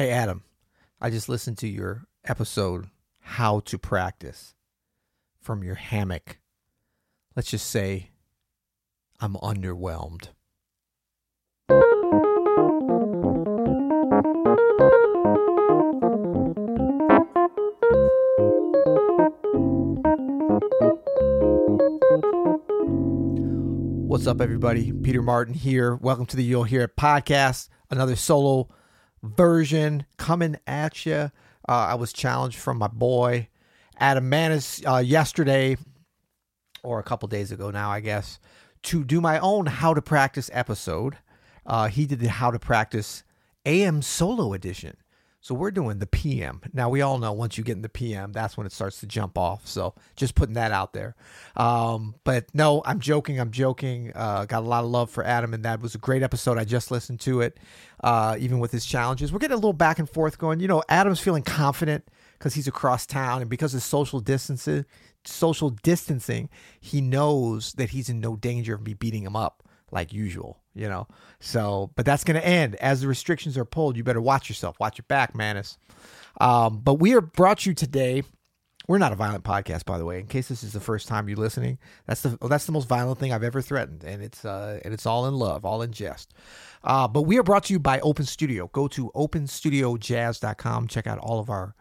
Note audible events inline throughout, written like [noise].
Hey, Adam, I just listened to your episode, How to Practice, from your hammock. Let's just say I'm underwhelmed. What's up, everybody? Peter Martin here. Welcome to the You'll Hear It podcast, another solo version coming at you. Uh, I was challenged from my boy Adam Maness uh, yesterday, or a couple days ago now, I guess, to do my own How to Practice episode. Uh, he did the How to Practice AM Solo Edition. So we're doing the PM. Now we all know once you get in the PM, that's when it starts to jump off. So just putting that out there. Um, but no, I'm joking. I'm joking. Uh, got a lot of love for Adam, and that was a great episode. I just listened to it, uh, even with his challenges. We're getting a little back and forth going. You know, Adam's feeling confident because he's across town, and because of social distancing, social distancing, he knows that he's in no danger of me beating him up like usual, you know. So, but that's going to end as the restrictions are pulled. You better watch yourself, watch your back, Maness. Um, but we are brought you today. We're not a violent podcast, by the way. In case this is the first time you're listening, that's the that's the most violent thing I've ever threatened, and it's uh, and it's all in love, all in jest. Uh, but we are brought to you by Open Studio. Go to openstudiojazz.com. Check out all of our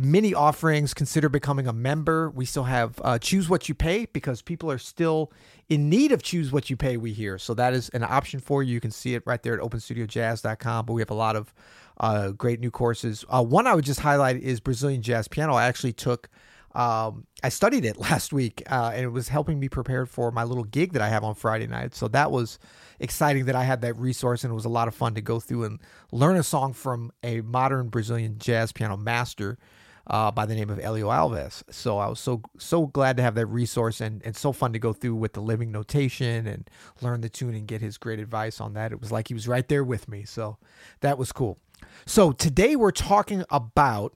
mini offerings. Consider becoming a member. We still have uh, choose what you pay because people are still in need of choose what you pay. We hear so that is an option for you. You can see it right there at OpenStudioJazz.com. But we have a lot of uh, great new courses. Uh, one I would just highlight is Brazilian jazz piano. I actually took. Um, I studied it [laughs] last week, uh, and it was helping me prepare for my little gig that I have on Friday night. So that was exciting that I had that resource, and it was a lot of fun to go through and learn a song from a modern Brazilian jazz piano master uh, by the name of Helio Alves. So I was so so glad to have that resource and and so fun to go through with the living notation and learn the tune and get his great advice on that. It was like he was right there with me. So that was cool. So today we're talking about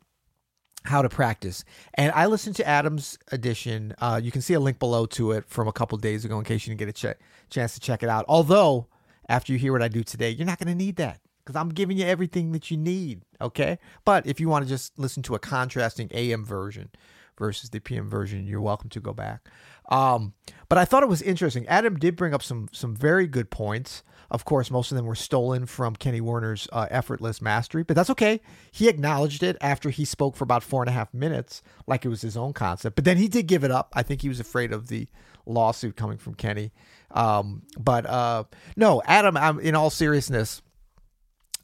how to practice. And I listened to Adam's edition. Uh, you can see a link below to it from a couple days ago in case you didn't get a ch- chance to check it out. Although, after you hear what I do today, you're not going to need that because I'm giving you everything that you need. Okay. But if you want to just listen to a contrasting AM version versus the PM version, you're welcome to go back. Um, but I thought it was interesting. Adam did bring up some some very good points. Of course, most of them were stolen from Kenny Werner's uh, effortless mastery, but that's okay. He acknowledged it after he spoke for about four and a half minutes, like it was his own concept. But then he did give it up. I think he was afraid of the lawsuit coming from Kenny. Um, but uh, no, Adam. I'm, in all seriousness,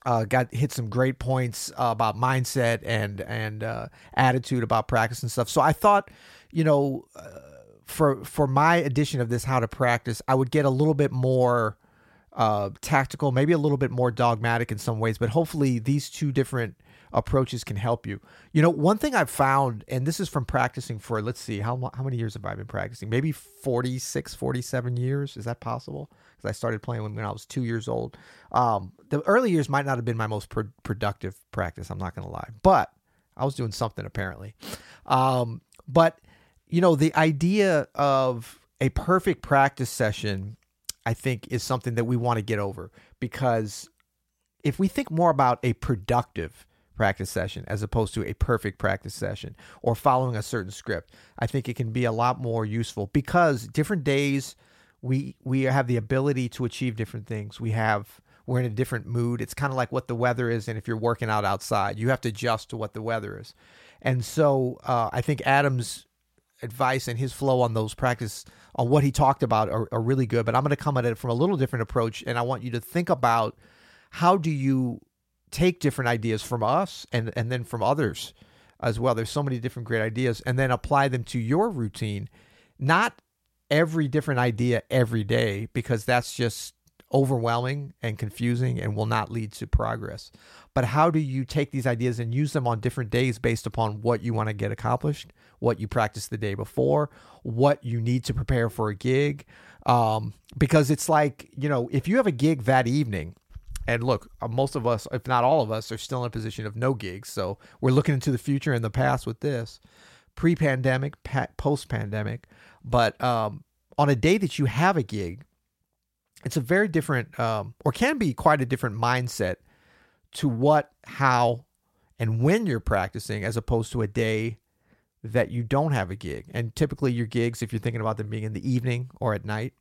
uh, got hit some great points uh, about mindset and and uh, attitude about practice and stuff. So I thought, you know, uh, for for my edition of this how to practice, I would get a little bit more uh, tactical, maybe a little bit more dogmatic in some ways, but hopefully these two different approaches can help you. You know, one thing I've found, and this is from practicing for, let's see, how, how many years have I been practicing? Maybe 46, 47 years. Is that possible? Because I started playing when, when I was two years old. Um, the early years might not have been my most pro- productive practice. I'm not going to lie, but I was doing something apparently. Um, but, you know, the idea of a perfect practice session, I think, is something that we want to get over because if we think more about a productive practice session as opposed to a perfect practice session or following a certain script. I think it can be a lot more useful because different days we we have the ability to achieve different things. We have we're in a different mood. It's kind of like what the weather is and if you're working out outside, you have to adjust to what the weather is. And so uh, I think Adam's advice and his flow on those practice on what he talked about are, are really good, but I'm going to come at it from a little different approach and I want you to think about how do you take different ideas from us and and then from others as well. There's so many different great ideas, and then apply them to your routine. Not every different idea every day because that's just overwhelming and confusing and will not lead to progress. But how do you take these ideas and use them on different days based upon what you want to get accomplished, what you practiced the day before, what you need to prepare for a gig? Um, because it's like, you know, if you have a gig that evening, and look, uh, most of us, if not all of us, are still in a position of no gigs. So we're looking into the future and the past with this pre pandemic, post pandemic. But um, on a day that you have a gig, it's a very different, um, or can be quite a different mindset to what, how, and when you're practicing as opposed to a day that you don't have a gig. And typically, your gigs, if you're thinking about them being in the evening or at night,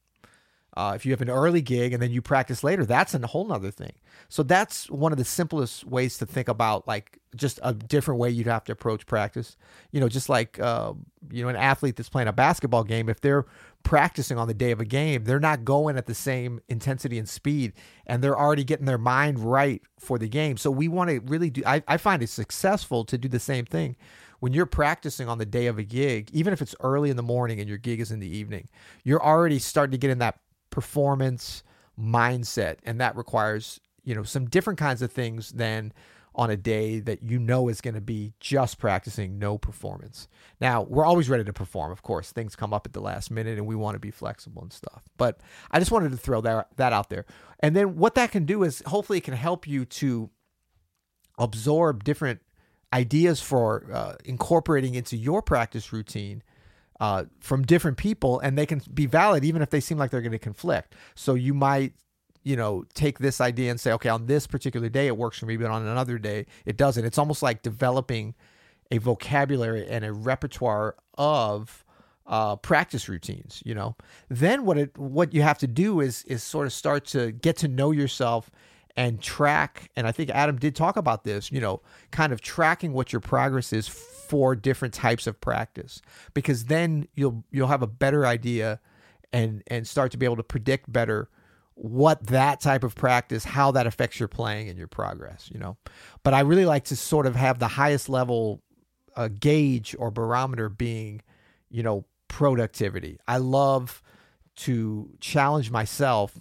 uh, if you have an early gig and then you practice later, that's a whole nother thing. So that's one of the simplest ways to think about like just a different way you'd have to approach practice. You know, just like uh, you know an athlete that's playing a basketball game, if they're practicing on the day of a game, they're not going at the same intensity and speed, and they're already getting their mind right for the game. So we want to really do. I, I find it successful to do the same thing when you're practicing on the day of a gig, even if it's early in the morning and your gig is in the evening, you're already starting to get in that performance mindset. And that requires you know some different kinds of things than on a day that you know is going to be just practicing no performance. Now we're always ready to perform of course. Things come up at the last minute and we want to be flexible and stuff. But i just wanted to throw that that out there. And then what that can do is hopefully it can help you to absorb different ideas for uh, incorporating into your practice routine uh, from different people, and they can be valid even if they seem like they're going to conflict. So you might, you know, take this idea and say, okay, on this particular day it works for me, but on another day it doesn't. It's almost like developing a vocabulary and a repertoire of uh, practice routines. You know, then what it what you have to do is is sort of start to get to know yourself and track and i think adam did talk about this you know kind of tracking what your progress is for different types of practice because then you'll you'll have a better idea and and start to be able to predict better what that type of practice how that affects your playing and your progress you know? But i really like to sort of have the highest level uh, gauge or barometer being you know productivity. I love to challenge myself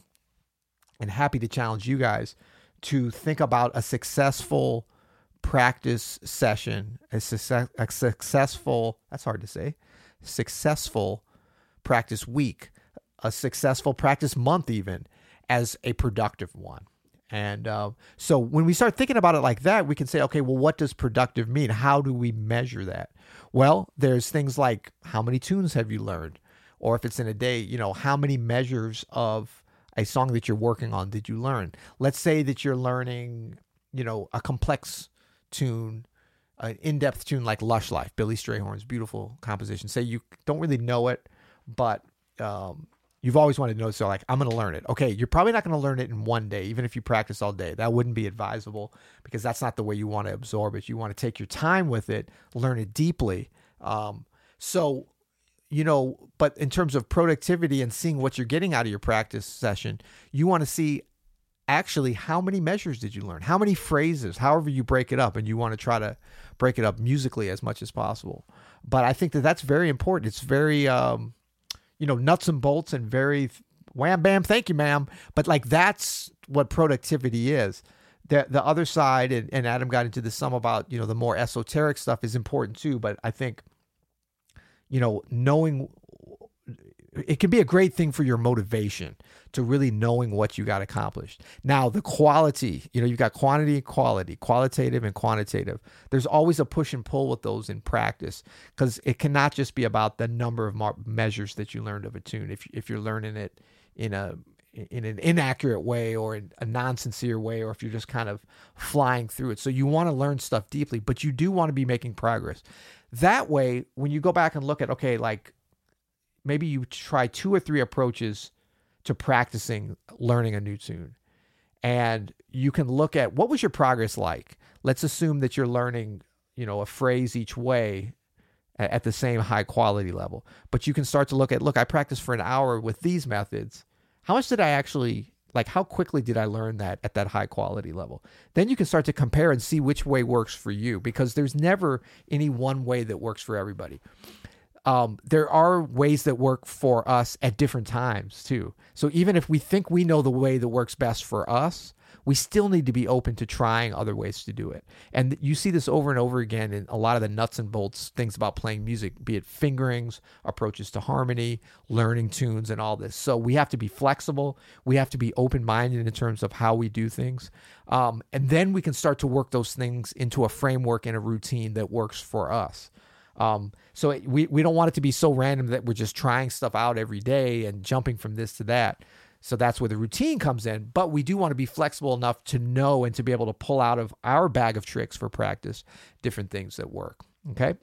and happy to challenge you guys to think about a successful practice session, a, success, a successful, that's hard to say, successful practice week, a successful practice month, even as a productive one. And uh, so when we start thinking about it like that, we can say, okay, well, what does productive mean? How do we measure that? Well, there's things like how many tunes have you learned? Or if it's in a day, you know, how many measures of a song that you're working on did you learn? Let's say that you're learning, you know, a complex tune, an in-depth tune like "Lush Life," Billy Strayhorn's beautiful composition. Say you don't really know it, but um, you've always wanted to know. So, like, I'm going to learn it. Okay, you're probably not going to learn it in one day, even if you practice all day. That wouldn't be advisable because that's not the way you want to absorb it. You want to take your time with it, learn it deeply. Um, so you know, but in terms of productivity and seeing what you're getting out of your practice session, you want to see actually how many measures did you learn? How many phrases, however you break it up, and you want to try to break it up musically as much as possible. But I think that that's very important. It's very, um, you know, nuts and bolts and very wham bam, thank you, ma'am. But like that's what productivity is. The, the other side, and, and Adam got into this some about, you know, the more esoteric stuff is important too. But I think you know, knowing it can be a great thing for your motivation to really knowing what you got accomplished. Now, the quality, you know, you've got quantity and quality, qualitative and quantitative. There's always a push and pull with those in practice because it cannot just be about the number of mar- measures that you learned of a tune. If if you're learning it in a in an inaccurate way or in a non-sincere way or if you're just kind of flying through it. So you want to learn stuff deeply, but you do want to be making progress. That way, when you go back and look at, okay, like maybe you try two or three approaches to practicing learning a new tune. And you can look at what was your progress like? Let's assume that you're learning, you know, a phrase each way at the same high quality level. But you can start to look at, look, I practiced for an hour with these methods. How much did I actually like how quickly did I learn that at that high quality level? Then you can start to compare and see which way works for you because there's never any one way that works for everybody. Um, there are ways that work for us at different times too. So even if we think we know the way that works best for us, we still need to be open to trying other ways to do it. And you see this over and over again in a lot of the nuts and bolts things about playing music, be it fingerings, approaches to harmony, learning tunes, and all this. So we have to be flexible. We have to be open minded in terms of how we do things. Um, and then we can start to work those things into a framework and a routine that works for us. Um, so it, we, we don't want it to be so random that we're just trying stuff out every day and jumping from this to that So that's where the routine comes in. But we do want to be flexible enough to know and to be able to pull out of our bag of tricks for practice different things that work. Okay.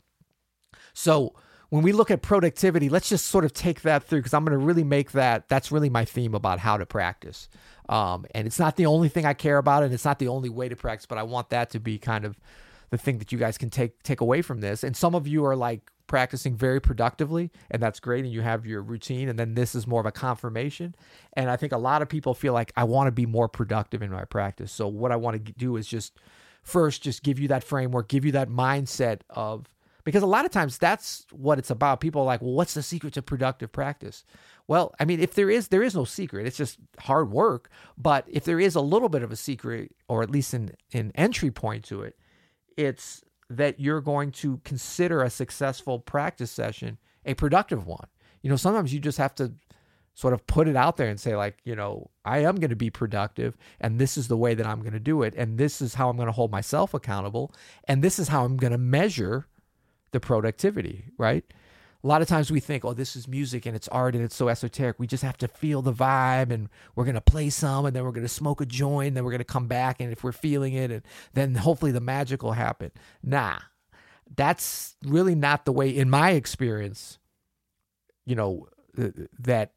So when we look at productivity, let's just sort of take that through because I'm going to really make that. That's really my theme about how to practice. Um, and it's not the only thing I care about, and it's not the only way to practice, but I want that to be kind of the thing that you guys can take take away from this. And some of you are like practicing very productively, and that's great, and you have your routine, and then this is more of a confirmation. And I think a lot of people feel like I want to be more productive in my practice. So what I want to do is just first just give you that framework, give you that mindset of because a lot of times that's what it's about. People are like, "Well, what's the secret to productive practice?" Well, I mean, if there is, there is no secret. It's just hard work. But if there is a little bit of a secret, or at least an, an entry point to it, it's that you're going to consider a successful practice session a productive one. You know, sometimes you just have to sort of put it out there and say, like, you know, I am going to be productive, and this is the way that I'm going to do it, and this is how I'm going to hold myself accountable, and this is how I'm going to measure the productivity, right? A lot of times we think, oh, this is music and it's art and it's so esoteric. We just have to feel the vibe and we're going to play some and then we're going to smoke a joint and then we're going to come back. And if we're feeling it, and then hopefully the magic will happen. Nah, that's really not the way, in my experience, you know, uh, uh, that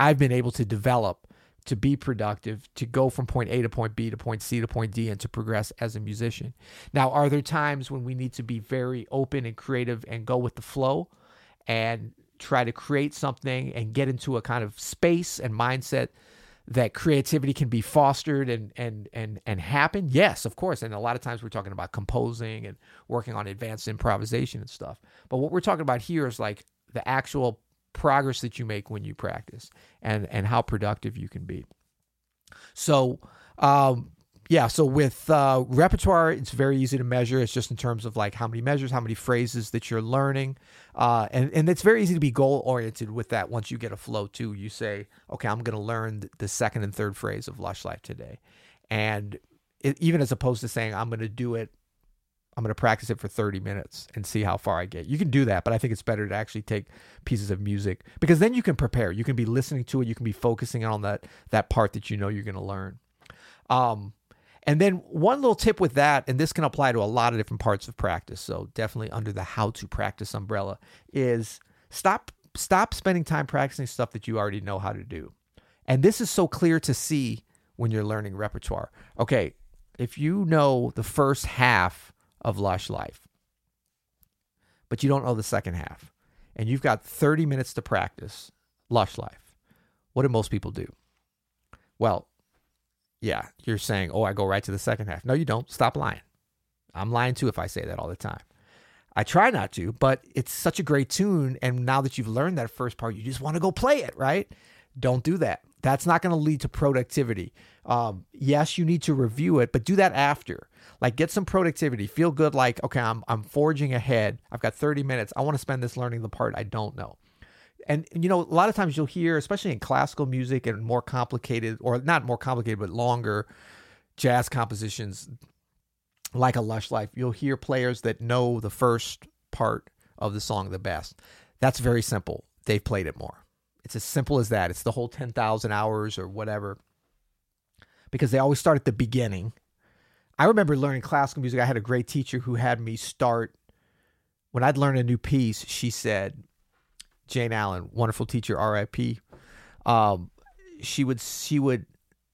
I've been able to develop to be productive, to go from point A to point B to point C to point D, and to progress as a musician. Now, are there times when we need to be very open and creative and go with the flow and try to create something and get into a kind of space and mindset that creativity can be fostered and and and and happen? Yes, of course. And a lot of times we're talking about composing and working on advanced improvisation and stuff. But what we're talking about here is like the actual progress that you make when you practice and and how productive you can be so um, yeah so with uh, repertoire it's very easy to measure it's just in terms of like how many measures how many phrases that you're learning uh, and, and it's very easy to be goal oriented with that once you get a flow too you say okay i'm going to learn the second and third phrase of lush life today and it, even as opposed to saying i'm going to do it I'm going to practice it for 30 minutes and see how far I get. You can do that, but I think it's better to actually take pieces of music because then you can prepare. You can be listening to it. You can be focusing on that that part that you know you're going to learn. Um, and then one little tip with that, and this can apply to a lot of different parts of practice. So definitely under the how to practice umbrella is stop stop spending time practicing stuff that you already know how to do. And this is so clear to see when you're learning repertoire. Okay, if you know the first half of Lush Life. But you don't know the second half. And you've got 30 minutes to practice Lush Life. What do most people do? Well, yeah, you're saying, oh, I go right to the second half. No, you don't. Stop lying. I'm lying too if I say that all the time. I try not to, but it's such a great tune. And now that you've learned that first part, you just want to go play it, right? Don't do that. That's not going to lead to productivity. Um, yes, you need to review it, but do that after. Like get some productivity. Feel good like, okay, I'm I'm forging ahead. I've got 30 minutes. I want to spend this learning the part I don't know. And you know, a lot of times you'll hear, especially in classical music and more complicated or not more complicated but longer jazz compositions like a lush life, you'll hear players that know the first part of the song the best. That's very simple. They've played it more. It's as simple as that. It's the whole 10,000 hours or whatever. Because they always start at the beginning I remember learning classical music. I had a great teacher who had me start when I'd learn a new piece. She said, Jane Allen, wonderful teacher, R.I.P. Um, she would she would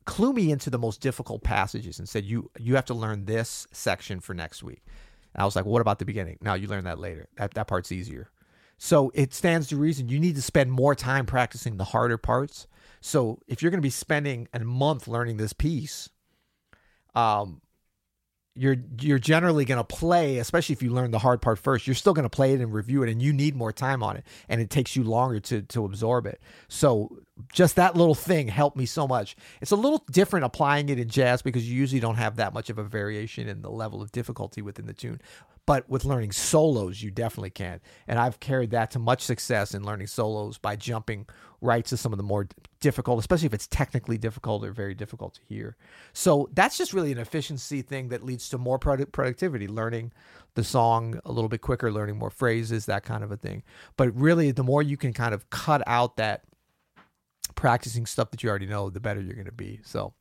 clue me into the most difficult passages and said, "You you have to learn this section for next week." And I was like, well, "What about the beginning?" Now you learn that later. That that part's easier. So it stands to reason you need to spend more time practicing the harder parts. So if you're going to be spending a month learning this piece, um, you're you're generally going to play especially if you learn the hard part first you're still going to play it and review it and you need more time on it and it takes you longer to to absorb it. So just that little thing helped me so much. It's a little different applying it in jazz because you usually don't have that much of a variation in the level of difficulty within the tune but with learning solos you definitely can. And i've carried that to much success in learning solos by jumping right to some of the more difficult especially if it's technically difficult or very difficult to hear. So that's just really an efficiency thing that leads to more product productivity learning the song a little bit quicker learning more phrases that kind of a thing. But really the more you can kind of cut out that practicing stuff that you already know, the better you're going to be. So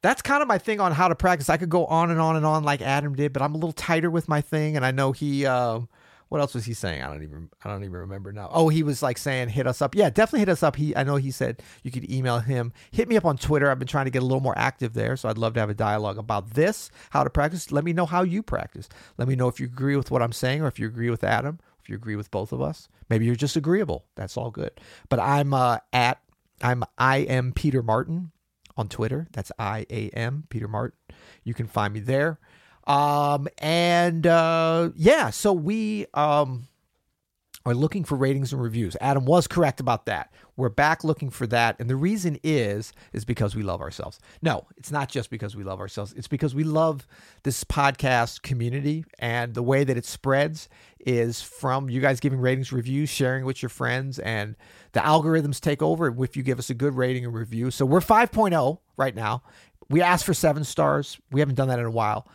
that's kind of my thing on how to practice. I could go on and on and on like Adam did, but I'm a little tighter with my thing. And I know he, uh, what else was he saying? I don't even, I don't even remember now. Oh, he was like saying, hit us up. Yeah, definitely hit us up. He, I know he said you could email him. Hit me up on Twitter. I've been trying to get a little more active there. So I'd love to have a dialogue about this, how to practice. Let me know how you practice. Let me know if you agree with what I'm saying or if you agree with Adam, if you agree with both of us. Maybe you're just agreeable. That's all good. But I'm uh, at, I'm, I am Peter Martin on Twitter. That's I A M Peter Martin. You can find me there. Um, and uh, yeah, so we um, are looking for ratings and reviews. Adam was correct about that. We're back looking for that, and the reason is is because we love ourselves. No, it's not just because we love ourselves. It's because we love this podcast community and the way that it spreads is from you guys giving ratings, reviews, sharing with your friends, and the algorithms take over if you give us a good rating and review. So we're 5.0 right now. We asked for seven stars. We haven't done that in a while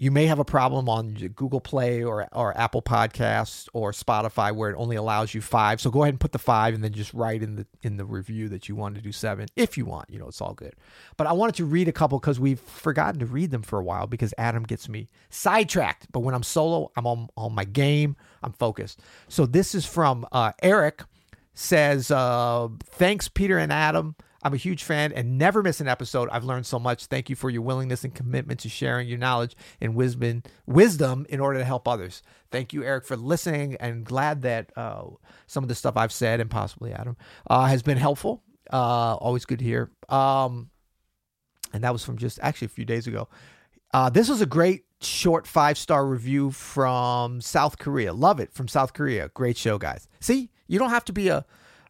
you may have a problem on Google Play or or Apple Podcasts or Spotify where it only allows you five. So go ahead and put the five and then just write in the in the review that you want to do seven if you want. You know, it's all good. But I wanted to read a couple because we've forgotten to read them for a while because Adam gets me sidetracked. But when I'm solo, I'm on on my game. I'm focused. So this is from uh, Eric says, uh, "Thanks, Peter and Adam." I'm a huge fan and never miss an episode. I've learned so much. Thank you for your willingness and commitment to sharing your knowledge and wisdom, wisdom in order to help others. Thank you, Eric, for listening. And glad that uh, some of the stuff I've said and possibly Adam uh, has been helpful. Uh, always good to hear. Um, and that was from just actually a few days ago. Uh, this was a great short five star review from South Korea. Love it from South Korea. Great show, guys. See, you don't have to be a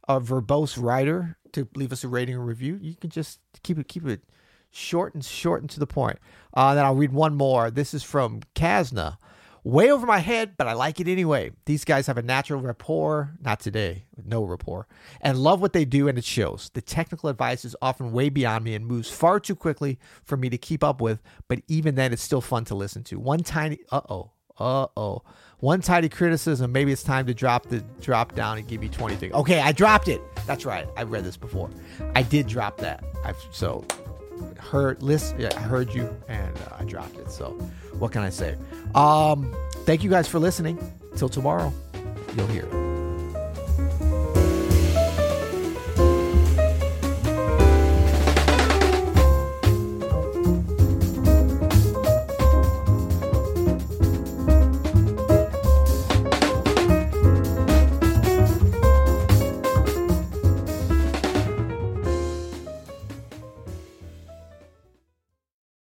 a verbose writer to leave us a rating or review. You can just keep it keep it short and short and to the point. Uh, then I'll read one more. This is from Kazna. Way over my head, but I like it anyway. These guys have a natural rapport, not today, no rapport, and love what they do, and it shows. The technical advice is often way beyond me and moves far too quickly for me to keep up with, but even then, it's still fun to listen to. One tiny, uh oh, uh oh. One tiny criticism. Maybe it's time to drop the drop down and give 20 things. Okay, I dropped it. That's right. I read this before. I did drop that. I've so heard list. Yeah, I heard you and uh, I dropped it. So what can I say? Um, thank you guys for listening. Till tomorrow, you'll hear.